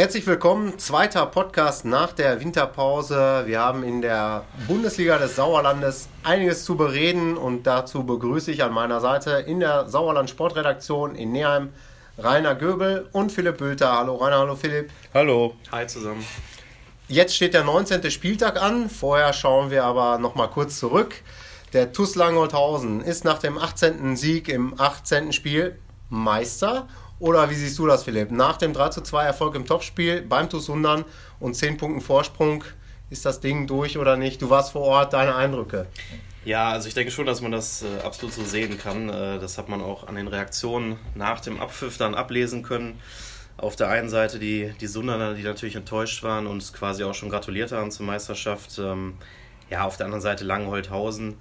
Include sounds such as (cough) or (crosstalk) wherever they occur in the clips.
Herzlich willkommen, zweiter Podcast nach der Winterpause. Wir haben in der Bundesliga des Sauerlandes einiges zu bereden und dazu begrüße ich an meiner Seite in der Sauerland Sportredaktion in Neheim Rainer Göbel und Philipp Bülter. Hallo Rainer, hallo Philipp. Hallo. Hi zusammen. Jetzt steht der 19. Spieltag an. Vorher schauen wir aber noch mal kurz zurück. Der TuS Langholthausen ist nach dem 18. Sieg im 18. Spiel Meister oder wie siehst du das, Philipp? Nach dem 3 zu 2 Erfolg im Topspiel beim TuS Sundern und 10 Punkten Vorsprung, ist das Ding durch oder nicht? Du warst vor Ort, deine Eindrücke? Ja, also ich denke schon, dass man das äh, absolut so sehen kann. Äh, das hat man auch an den Reaktionen nach dem Abpfiff dann ablesen können. Auf der einen Seite die, die Sunderner, die natürlich enttäuscht waren und quasi auch schon gratuliert haben zur Meisterschaft. Ähm, ja, auf der anderen Seite Langenholthausen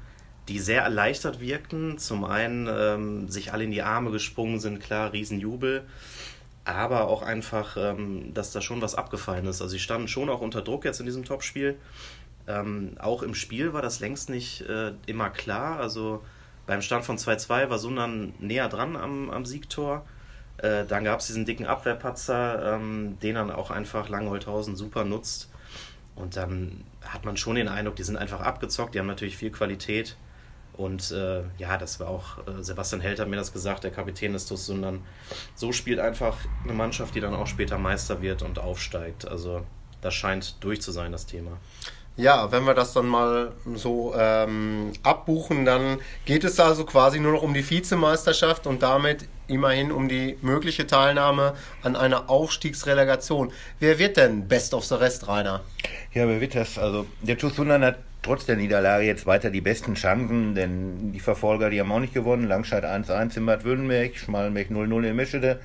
die sehr erleichtert wirkten. Zum einen ähm, sich alle in die Arme gesprungen sind, klar, Riesenjubel. Aber auch einfach, ähm, dass da schon was abgefallen ist. Also sie standen schon auch unter Druck jetzt in diesem Topspiel. Ähm, auch im Spiel war das längst nicht äh, immer klar. Also beim Stand von 2-2 war Sundern näher dran am, am Siegtor. Äh, dann gab es diesen dicken Abwehrpatzer, ähm, den dann auch einfach Langholthausen super nutzt. Und dann hat man schon den Eindruck, die sind einfach abgezockt, die haben natürlich viel Qualität. Und äh, ja, das war auch, äh, Sebastian Held hat mir das gesagt, der Kapitän des TuS, sondern so spielt einfach eine Mannschaft, die dann auch später Meister wird und aufsteigt. Also das scheint durch zu sein, das Thema. Ja, wenn wir das dann mal so ähm, abbuchen, dann geht es also quasi nur noch um die Vizemeisterschaft und damit immerhin um die mögliche Teilnahme an einer Aufstiegsrelegation. Wer wird denn Best of the Rest, Rainer? Ja, wer wird das? Also der TuS hat trotz der Niederlage jetzt weiter die besten Chancen, denn die Verfolger, die haben auch nicht gewonnen. Langscheid 1-1 in Bad Württemberg, Schmalenberg 0-0 in Meschede.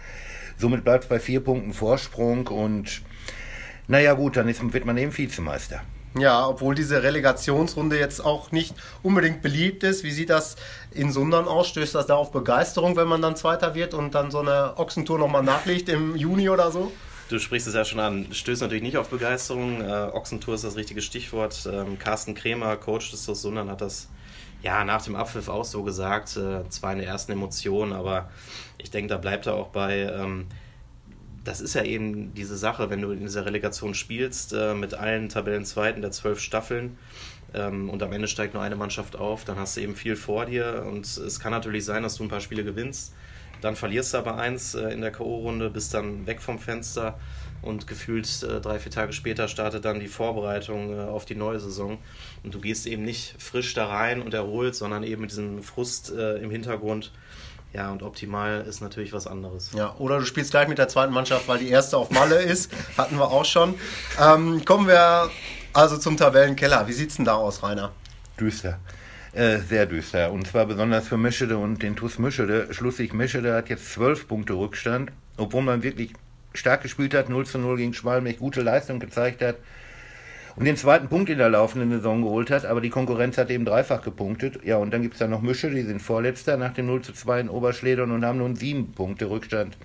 Somit bleibt es bei vier Punkten Vorsprung und naja gut, dann ist, wird man eben Vizemeister. Ja, obwohl diese Relegationsrunde jetzt auch nicht unbedingt beliebt ist. Wie sieht das in Sundern aus? Stößt das da auf Begeisterung, wenn man dann Zweiter wird und dann so eine Ochsentour nochmal nachlegt im Juni oder so? Du sprichst es ja schon an, stößt natürlich nicht auf Begeisterung. Äh, Ochsentour ist das richtige Stichwort. Ähm, Carsten Kremer, Coach des TuS Sundern, hat das ja nach dem Abpfiff auch so gesagt. Äh, zwar in der ersten Emotion, aber ich denke, da bleibt er auch bei. Ähm, das ist ja eben diese Sache, wenn du in dieser Relegation spielst, äh, mit allen Tabellenzweiten der zwölf Staffeln ähm, und am Ende steigt nur eine Mannschaft auf, dann hast du eben viel vor dir und es kann natürlich sein, dass du ein paar Spiele gewinnst dann verlierst du aber eins äh, in der K.O.-Runde, bist dann weg vom Fenster und gefühlt äh, drei, vier Tage später startet dann die Vorbereitung äh, auf die neue Saison. Und du gehst eben nicht frisch da rein und erholt, sondern eben mit diesem Frust äh, im Hintergrund. Ja, und optimal ist natürlich was anderes. Ja, oder du spielst gleich mit der zweiten Mannschaft, weil die erste auf Malle ist. (laughs) Hatten wir auch schon. Ähm, kommen wir also zum Tabellenkeller. Wie sieht es denn da aus, Rainer? Düster. Äh, sehr düster. Und zwar besonders für Meschede und den TuS Meschede. Schlusslich Meschede hat jetzt zwölf Punkte Rückstand, obwohl man wirklich stark gespielt hat, 0 zu 0 gegen Schmalmich, gute Leistung gezeigt hat und den zweiten Punkt in der laufenden Saison geholt hat, aber die Konkurrenz hat eben dreifach gepunktet. Ja, und dann gibt es da noch Mische, die sind Vorletzter nach dem 0 zu 2 in Oberschledern und haben nun sieben Punkte Rückstand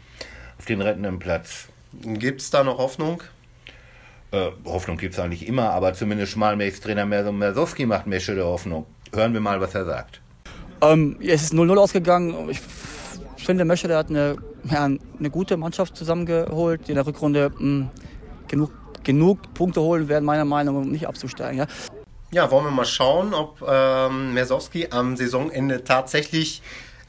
auf den rettenden Platz. Gibt es da noch Hoffnung? Äh, Hoffnung gibt es eigentlich immer, aber zumindest Schmalmechs Trainer Mersowski macht Mesche der Hoffnung. Hören wir mal, was er sagt. Ähm, es ist 0-0 ausgegangen. Ich finde, Mesche der hat eine, ja, eine gute Mannschaft zusammengeholt, die in der Rückrunde mh, hm, genug, genug Punkte holen werden, meiner Meinung nach, um nicht abzusteigen. Ja. Ja, wollen wir mal schauen, ob ähm, Mersowski am Saisonende tatsächlich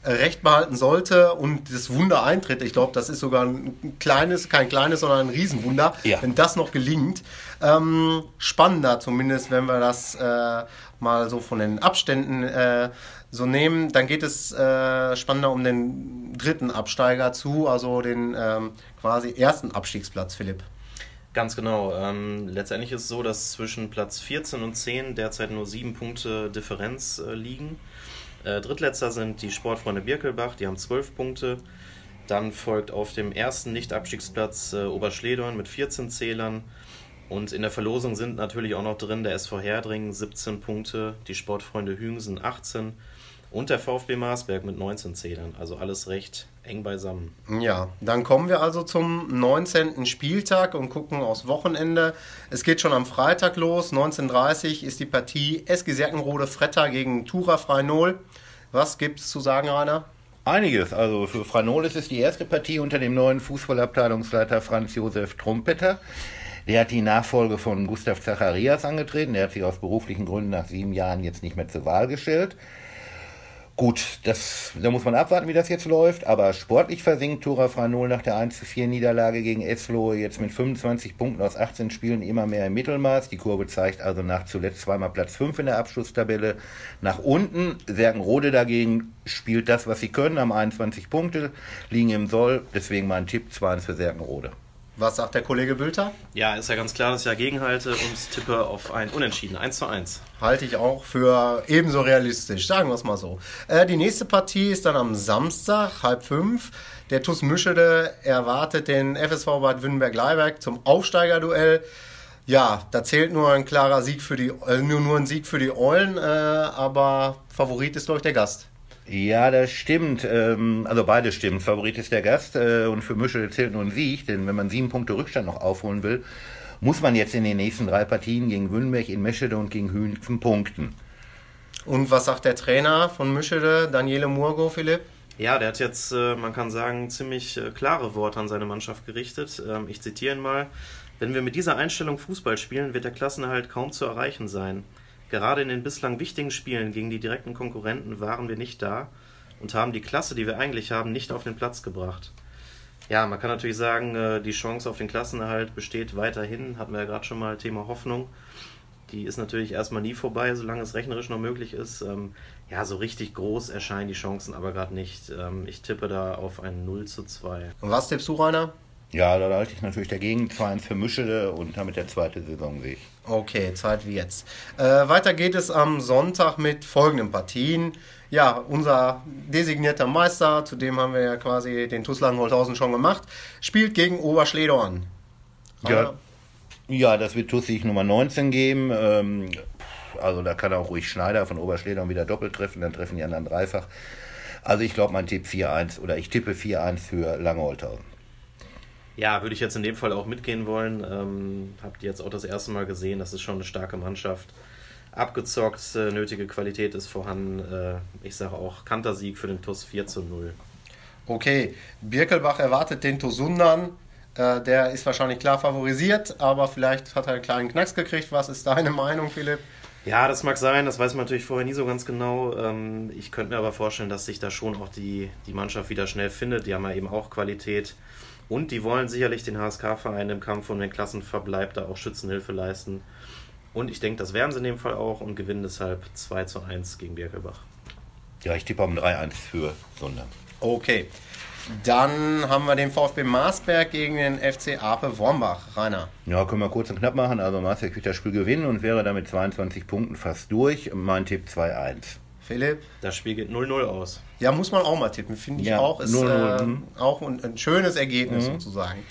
recht behalten sollte und das Wunder eintritt. Ich glaube, das ist sogar ein kleines, kein kleines, sondern ein Riesenwunder, ja. wenn das noch gelingt. Ähm, spannender zumindest, wenn wir das äh, mal so von den Abständen äh, so nehmen. Dann geht es äh, spannender um den dritten Absteiger zu, also den ähm, quasi ersten Abstiegsplatz, Philipp. Ganz genau. Ähm, letztendlich ist es so, dass zwischen Platz 14 und 10 derzeit nur sieben Punkte Differenz äh, liegen. Äh, Drittletzter sind die Sportfreunde Birkelbach, die haben 12 Punkte. Dann folgt auf dem ersten Nicht-Abstiegsplatz äh, Oberschledorn mit 14 Zählern. Und in der Verlosung sind natürlich auch noch drin der SV Herdringen 17 Punkte, die Sportfreunde Hüngsen 18 und der VfB Marsberg mit 19 Zählern. Also alles recht eng beisammen. Ja, dann kommen wir also zum 19. Spieltag und gucken aufs Wochenende. Es geht schon am Freitag los. 19.30 Uhr ist die Partie SG Serkenrode Fretter gegen Tura Freinol. Was gibt es zu sagen, Rainer? Einiges. Also für Franol ist es die erste Partie unter dem neuen Fußballabteilungsleiter Franz Josef Trumpeter. Der hat die Nachfolge von Gustav Zacharias angetreten. Der hat sich aus beruflichen Gründen nach sieben Jahren jetzt nicht mehr zur Wahl gestellt. Gut, das, da muss man abwarten, wie das jetzt läuft. Aber sportlich versinkt Tora Franol nach der 1 4 Niederlage gegen Eslohe jetzt mit 25 Punkten aus 18 Spielen immer mehr im Mittelmaß. Die Kurve zeigt also nach zuletzt zweimal Platz 5 in der Abschlusstabelle nach unten. Sergenrode dagegen spielt das, was sie können, haben 21 Punkte, liegen im Soll. Deswegen mein Tipp 2 für Sergenrode. Was sagt der Kollege Bülter? Ja, ist ja ganz klar, dass ich dagegen halte und tippe auf ein Unentschieden, 1 zu 1. Halte ich auch für ebenso realistisch, sagen wir es mal so. Äh, die nächste Partie ist dann am Samstag, halb fünf. Der TuS Mischede erwartet den FSV Bad Württemberg-Leiberg zum Aufsteigerduell. Ja, da zählt nur ein klarer Sieg für die, äh, nur, nur ein Sieg für die Eulen, äh, aber Favorit ist, glaube ich, der Gast. Ja, das stimmt. Ähm, also beide stimmen. Favorit ist der Gast äh, und für Mischel zählt nur ein Sieg, denn wenn man sieben Punkte Rückstand noch aufholen will, muss man jetzt in den nächsten drei Partien gegen Wünnberg, in Meschede und gegen Hünzen punkten. Und was sagt der Trainer von Mischede, Daniele Murgo, Philipp? Ja, der hat jetzt, äh, man kann sagen, ziemlich äh, klare Worte an seine Mannschaft gerichtet. Ähm, ich zitiere ihn mal. Wenn wir mit dieser Einstellung Fußball spielen, wird der Klassenerhalt kaum zu erreichen sein. Gerade in den bislang wichtigen Spielen gegen die direkten Konkurrenten waren wir nicht da und haben die Klasse, die wir eigentlich haben, nicht auf den Platz gebracht. Ja, man kann natürlich sagen, äh, die Chance auf den Klassenerhalt besteht weiterhin. Hatten wir ja gerade schon mal Thema Hoffnung. Die ist natürlich erstmal nie vorbei, solange es rechnerisch noch möglich ist. Ähm, ja, so richtig groß erscheinen die Chancen aber gerade nicht. Ähm, ich tippe da auf ein 0 zu 2. Und was tippst du, Rainer? Ja, da halte ich natürlich dagegen. 2-1 für Mischede und damit der zweite Saisonweg. Okay, Zeit wie jetzt. Äh, weiter geht es am Sonntag mit folgenden Partien. Ja, unser designierter Meister, zu dem haben wir ja quasi den TuS Langenholthausen schon gemacht, spielt gegen Oberschledorn. Ja, ja, das wird TuS sich Nummer 19 geben. Ähm, also da kann auch ruhig Schneider von Oberschledorn wieder doppelt treffen, dann treffen die anderen dreifach. Also ich glaube, mein Tipp 4-1 oder ich tippe 4-1 für Langeholthausen. Ja, würde ich jetzt in dem Fall auch mitgehen wollen. Ähm, habt ihr jetzt auch das erste Mal gesehen, das ist schon eine starke Mannschaft. Abgezockt, äh, nötige Qualität ist vorhanden. Äh, ich sage auch Kantersieg für den TUS 4 zu 0. Okay, Birkelbach erwartet den Tosundern. Äh, der ist wahrscheinlich klar favorisiert, aber vielleicht hat er einen kleinen Knacks gekriegt. Was ist deine Meinung, Philipp? Ja, das mag sein, das weiß man natürlich vorher nie so ganz genau. Ähm, ich könnte mir aber vorstellen, dass sich da schon auch die, die Mannschaft wieder schnell findet. Die haben ja eben auch Qualität. Und die wollen sicherlich den HSK-Verein im Kampf um den Klassenverbleib da auch Schützenhilfe leisten. Und ich denke, das werden sie in dem Fall auch und gewinnen deshalb 2 zu 1 gegen Birkelbach. Ja, ich tippe um 3-1 für Sunder. Okay. Dann haben wir den VfB Marsberg gegen den FC Ape Wormbach. Rainer. Ja, können wir kurz und knapp machen. Also Marsberg wird das Spiel gewinnen und wäre damit 22 Punkten fast durch. Mein Tipp 2-1. Philipp? Das Spiel geht 0-0 aus. Ja, muss man auch mal tippen, finde ich ja, auch. Ist 0 -0. Äh, auch ein, ein, schönes Ergebnis mhm. sozusagen.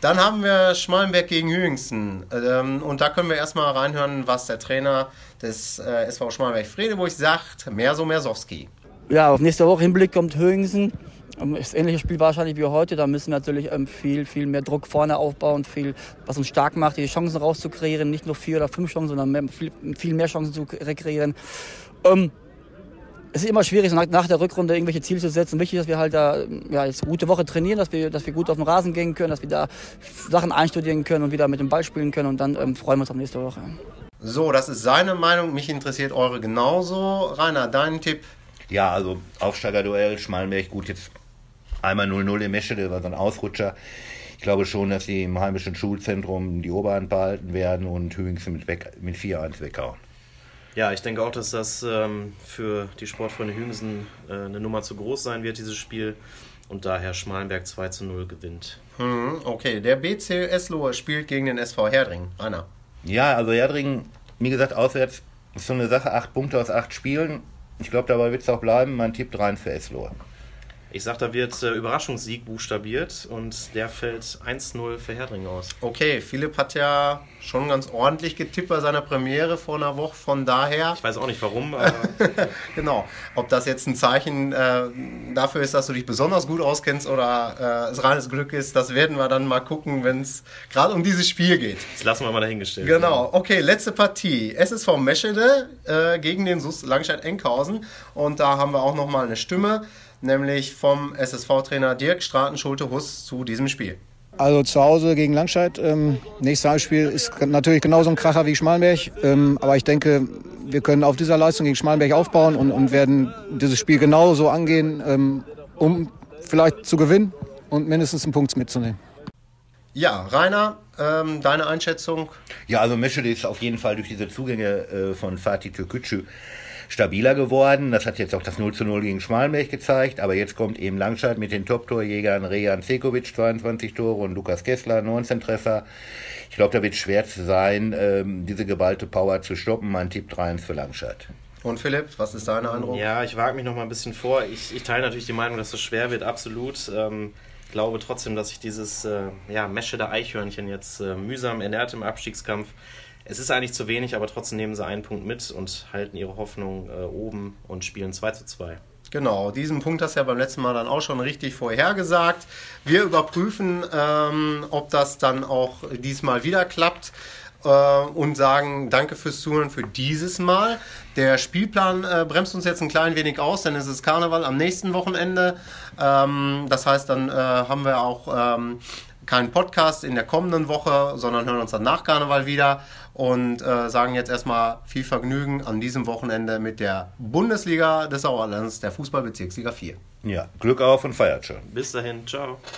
Dann haben wir Schmalenberg gegen Hüingsten. Ähm, und da können wir erstmal reinhören, was der Trainer des äh, SV Schmalenberg Fredeburg sagt. Merso Mersowski. Ja, auf nächste Woche Hinblick kommt Hüingsten. Ähm, das ähnliche Spiel wahrscheinlich wie heute. Da müssen wir natürlich ähm, viel, viel mehr Druck vorne aufbauen, viel, was uns stark macht, die Chancen rauszukreieren. Nicht nur vier oder fünf Chancen, sondern mehr, viel, viel, mehr Chancen zu rekreieren. Ähm, es ist immer schwierig, so nach, nach, der Rückrunde irgendwelche Ziele zu setzen. Wichtig, dass wir halt da ja, jetzt eine gute Woche trainieren, dass wir, dass wir gut auf den Rasen gehen können, dass wir da Sachen einstudieren können und wieder mit dem Ball spielen können und dann ähm, freuen wir uns auf nächste Woche. So, das ist seine Meinung. Mich interessiert eure genauso. Rainer, dein Tipp? Ja, also Aufsteigerduell, Schmalenberg, gut, jetzt einmal 0-0 im Meschede, war so ein Ausrutscher. Ich glaube schon, dass sie im heimischen Schulzentrum die Oberhand behalten werden und Hüingsen mit, mit 4-1 weghauen. Ja, ich denke auch, dass das ähm, für die Sportfreunde Hüngsen äh, eine Nummer zu groß sein wird, dieses Spiel. Und daher Schmalenberg 2 zu 0 gewinnt. Hm, okay, der BC Eslohe spielt gegen den SV Herdring. Anna. Ja, also Herdring, wie gesagt, auswärts ist so eine Sache, acht Punkte aus acht Spielen. Ich glaube, dabei wird es auch bleiben. Mein Tipp 3 für Eslohe. Ich sag, da wird äh, Überraschungssieg buchstabiert und der fällt 1-0 für Herdring aus. Okay, Philipp hat ja schon ganz ordentlich getippt bei seiner Premiere vor einer Woche, von daher. Ich weiß auch nicht warum, aber. (laughs) genau. Ob das jetzt ein Zeichen äh, dafür ist, dass du dich besonders gut auskennst oder äh, es reines Glück ist, das werden wir dann mal gucken, wenn es gerade um dieses Spiel geht. Das lassen wir mal dahingestellt. Genau. Okay, letzte Partie. SSV Meschede äh, gegen den SUS Langstedt-Enkhausen und da haben wir auch nochmal eine Stimme. Nämlich vom SSV-Trainer Dirk Stratenschulte-Huss zu diesem Spiel. Also zu Hause gegen Langscheid. Ähm, nächstes Heimspiel ist natürlich genauso ein Kracher wie Schmalenberg. Ähm, aber ich denke, wir können auf dieser Leistung gegen Schmalenberg aufbauen und, und werden dieses Spiel genauso angehen, ähm, um vielleicht zu gewinnen und mindestens einen Punkt mitzunehmen. Ja, Rainer, ähm, deine Einschätzung? Ja, also Meschede ist auf jeden Fall durch diese Zugänge äh, von Fatih Türkücü stabiler geworden. Das hat jetzt auch das 0 zu 0 gegen Schmalenberg gezeigt. Aber jetzt kommt eben Langscheid mit den Top-Torjägern Rejan Sekovic, 22 Tore und Lukas Kessler, 19 Treffer. Ich glaube, da wird schwer zu sein, ähm, diese geballte Power zu stoppen. Mein Tipp 3-1 für Langscheid. Und Philipp, was ist dein Eindruck? Ja, ich wage mich noch mal ein bisschen vor. Ich, ich teile natürlich die Meinung, dass es schwer wird, absolut. Ähm, glaube trotzdem, dass ich dieses äh, ja, Meschede Eichhörnchen jetzt äh, mühsam ernährt im Abstiegskampf es ist eigentlich zu wenig, aber trotzdem nehmen sie einen Punkt mit und halten ihre Hoffnung äh, oben und spielen 2 zu 2. Genau, diesen Punkt hast du ja beim letzten Mal dann auch schon richtig vorhergesagt. Wir überprüfen, ähm, ob das dann auch diesmal wieder klappt äh, und sagen Danke fürs Zuhören für dieses Mal. Der Spielplan äh, bremst uns jetzt ein klein wenig aus, denn es ist Karneval am nächsten Wochenende. Ähm, das heißt, dann äh, haben wir auch ähm, keinen Podcast in der kommenden Woche, sondern hören uns dann nach Karneval wieder und äh, sagen jetzt erstmal viel Vergnügen an diesem Wochenende mit der Bundesliga des Sauerlands, der Fußballbezirksliga 4. Ja, Glück auf und feiert schon. Bis dahin, ciao.